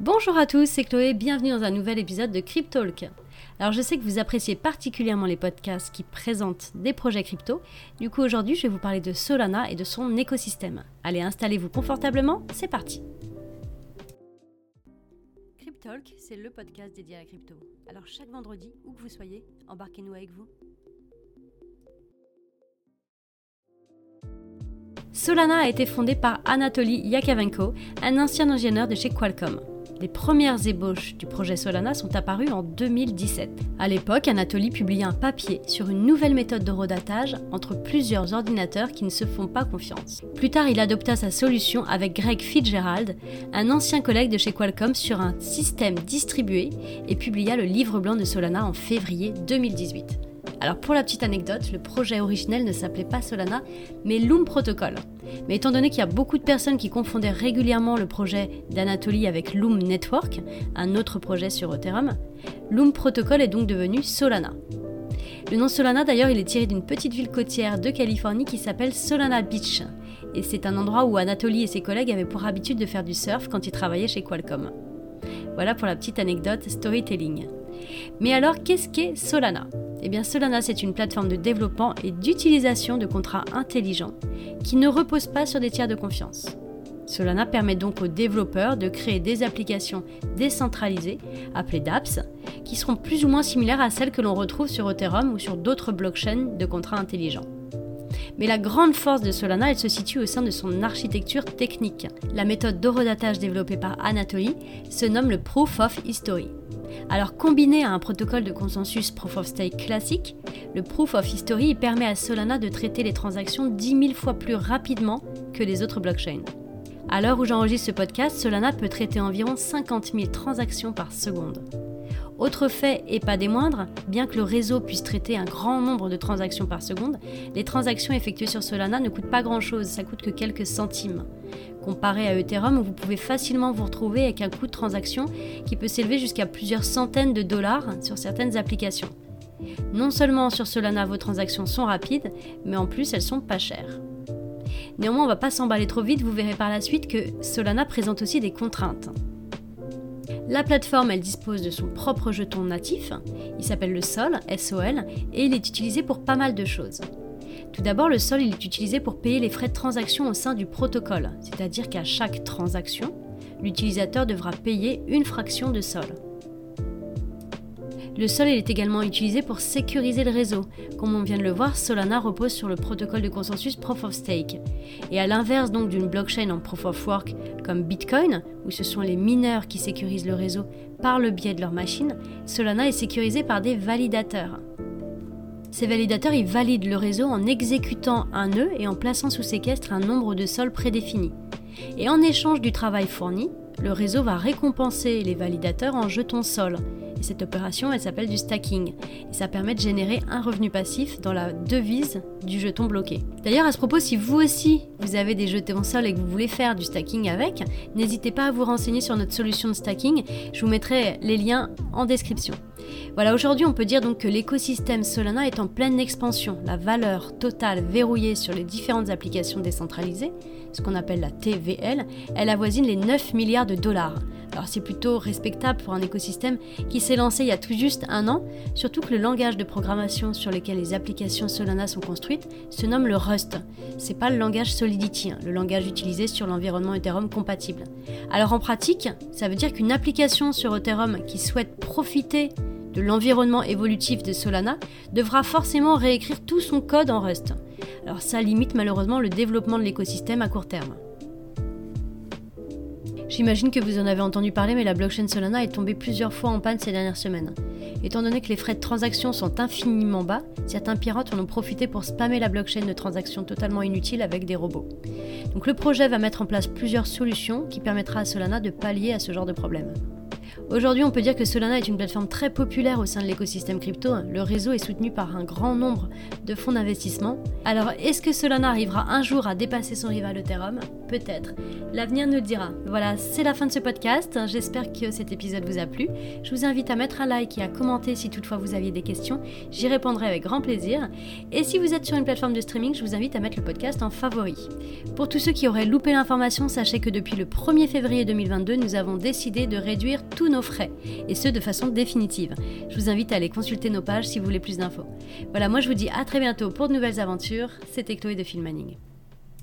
Bonjour à tous, c'est Chloé, bienvenue dans un nouvel épisode de Cryptalk. Alors je sais que vous appréciez particulièrement les podcasts qui présentent des projets crypto, du coup aujourd'hui je vais vous parler de Solana et de son écosystème. Allez, installez-vous confortablement, c'est parti Cryptalk, c'est le podcast dédié à la crypto. Alors chaque vendredi, où que vous soyez, embarquez-nous avec vous. Solana a été fondé par Anatoly Yakovenko, un ancien ingénieur de chez Qualcomm. Les premières ébauches du projet Solana sont apparues en 2017. À l'époque, Anatoly publia un papier sur une nouvelle méthode de redatage entre plusieurs ordinateurs qui ne se font pas confiance. Plus tard, il adopta sa solution avec Greg Fitzgerald, un ancien collègue de chez Qualcomm, sur un système distribué et publia le livre blanc de Solana en février 2018. Alors pour la petite anecdote, le projet originel ne s'appelait pas Solana, mais Loom Protocol. Mais étant donné qu'il y a beaucoup de personnes qui confondaient régulièrement le projet d'Anatoly avec Loom Network, un autre projet sur Ethereum, Loom Protocol est donc devenu Solana. Le nom Solana d'ailleurs il est tiré d'une petite ville côtière de Californie qui s'appelle Solana Beach. Et c'est un endroit où Anatoly et ses collègues avaient pour habitude de faire du surf quand ils travaillaient chez Qualcomm. Voilà pour la petite anecdote storytelling. Mais alors qu'est-ce qu'est Solana? Eh bien, Solana, c'est une plateforme de développement et d'utilisation de contrats intelligents qui ne repose pas sur des tiers de confiance. Solana permet donc aux développeurs de créer des applications décentralisées, appelées dApps, qui seront plus ou moins similaires à celles que l'on retrouve sur Ethereum ou sur d'autres blockchains de contrats intelligents. Mais la grande force de Solana, elle se situe au sein de son architecture technique. La méthode d'horodatage développée par Anatoly se nomme le Proof of History. Alors combiné à un protocole de consensus Proof of Stake classique, le Proof of History permet à Solana de traiter les transactions 10 000 fois plus rapidement que les autres blockchains. À l'heure où j'enregistre ce podcast, Solana peut traiter environ 50 000 transactions par seconde. Autre fait, et pas des moindres, bien que le réseau puisse traiter un grand nombre de transactions par seconde, les transactions effectuées sur Solana ne coûtent pas grand-chose, ça coûte que quelques centimes. Comparé à Ethereum, vous pouvez facilement vous retrouver avec un coût de transaction qui peut s'élever jusqu'à plusieurs centaines de dollars sur certaines applications. Non seulement sur Solana vos transactions sont rapides, mais en plus elles sont pas chères. Néanmoins, on va pas s'emballer trop vite, vous verrez par la suite que Solana présente aussi des contraintes. La plateforme, elle dispose de son propre jeton natif, il s'appelle le SOL, SOL, et il est utilisé pour pas mal de choses. Tout d'abord, le SOL est utilisé pour payer les frais de transaction au sein du protocole, c'est-à-dire qu'à chaque transaction, l'utilisateur devra payer une fraction de SOL. Le sol est également utilisé pour sécuriser le réseau. Comme on vient de le voir, Solana repose sur le protocole de consensus Proof of Stake. Et à l'inverse donc d'une blockchain en Proof of Work comme Bitcoin, où ce sont les mineurs qui sécurisent le réseau par le biais de leur machine, Solana est sécurisé par des validateurs. Ces validateurs ils valident le réseau en exécutant un nœud et en plaçant sous séquestre un nombre de sols prédéfini. Et en échange du travail fourni, le réseau va récompenser les validateurs en jetons sol, et cette opération, elle s'appelle du stacking. Et ça permet de générer un revenu passif dans la devise du jeton bloqué. D'ailleurs, à ce propos, si vous aussi, vous avez des jetons sol et que vous voulez faire du stacking avec, n'hésitez pas à vous renseigner sur notre solution de stacking. Je vous mettrai les liens en description. Voilà, aujourd'hui, on peut dire donc que l'écosystème Solana est en pleine expansion. La valeur totale verrouillée sur les différentes applications décentralisées, ce qu'on appelle la TVL, elle avoisine les 9 milliards de dollars. Alors c'est plutôt respectable pour un écosystème qui s'est lancé il y a tout juste un an, surtout que le langage de programmation sur lequel les applications Solana sont construites se nomme le Rust. C'est pas le langage Solidity, hein, le langage utilisé sur l'environnement Ethereum compatible. Alors en pratique, ça veut dire qu'une application sur Ethereum qui souhaite profiter de l'environnement évolutif de Solana devra forcément réécrire tout son code en Rust. Alors ça limite malheureusement le développement de l'écosystème à court terme. J'imagine que vous en avez entendu parler, mais la blockchain Solana est tombée plusieurs fois en panne ces dernières semaines. Étant donné que les frais de transaction sont infiniment bas, certains pirates en ont profité pour spammer la blockchain de transactions totalement inutiles avec des robots. Donc le projet va mettre en place plusieurs solutions qui permettra à Solana de pallier à ce genre de problème. Aujourd'hui, on peut dire que Solana est une plateforme très populaire au sein de l'écosystème crypto. Le réseau est soutenu par un grand nombre de fonds d'investissement. Alors, est-ce que Solana arrivera un jour à dépasser son rival Ethereum? Peut-être. L'avenir nous le dira. Voilà, c'est la fin de ce podcast. J'espère que cet épisode vous a plu. Je vous invite à mettre un like et à commenter si toutefois vous aviez des questions. J'y répondrai avec grand plaisir. Et si vous êtes sur une plateforme de streaming, je vous invite à mettre le podcast en favori. Pour tous ceux qui auraient loupé l'information, sachez que depuis le 1er février 2022, nous avons décidé de réduire tous nos frais, et ce de façon définitive. Je vous invite à aller consulter nos pages si vous voulez plus d'infos. Voilà, moi je vous dis à très bientôt pour de nouvelles aventures. C'était Chloé de Filmaning.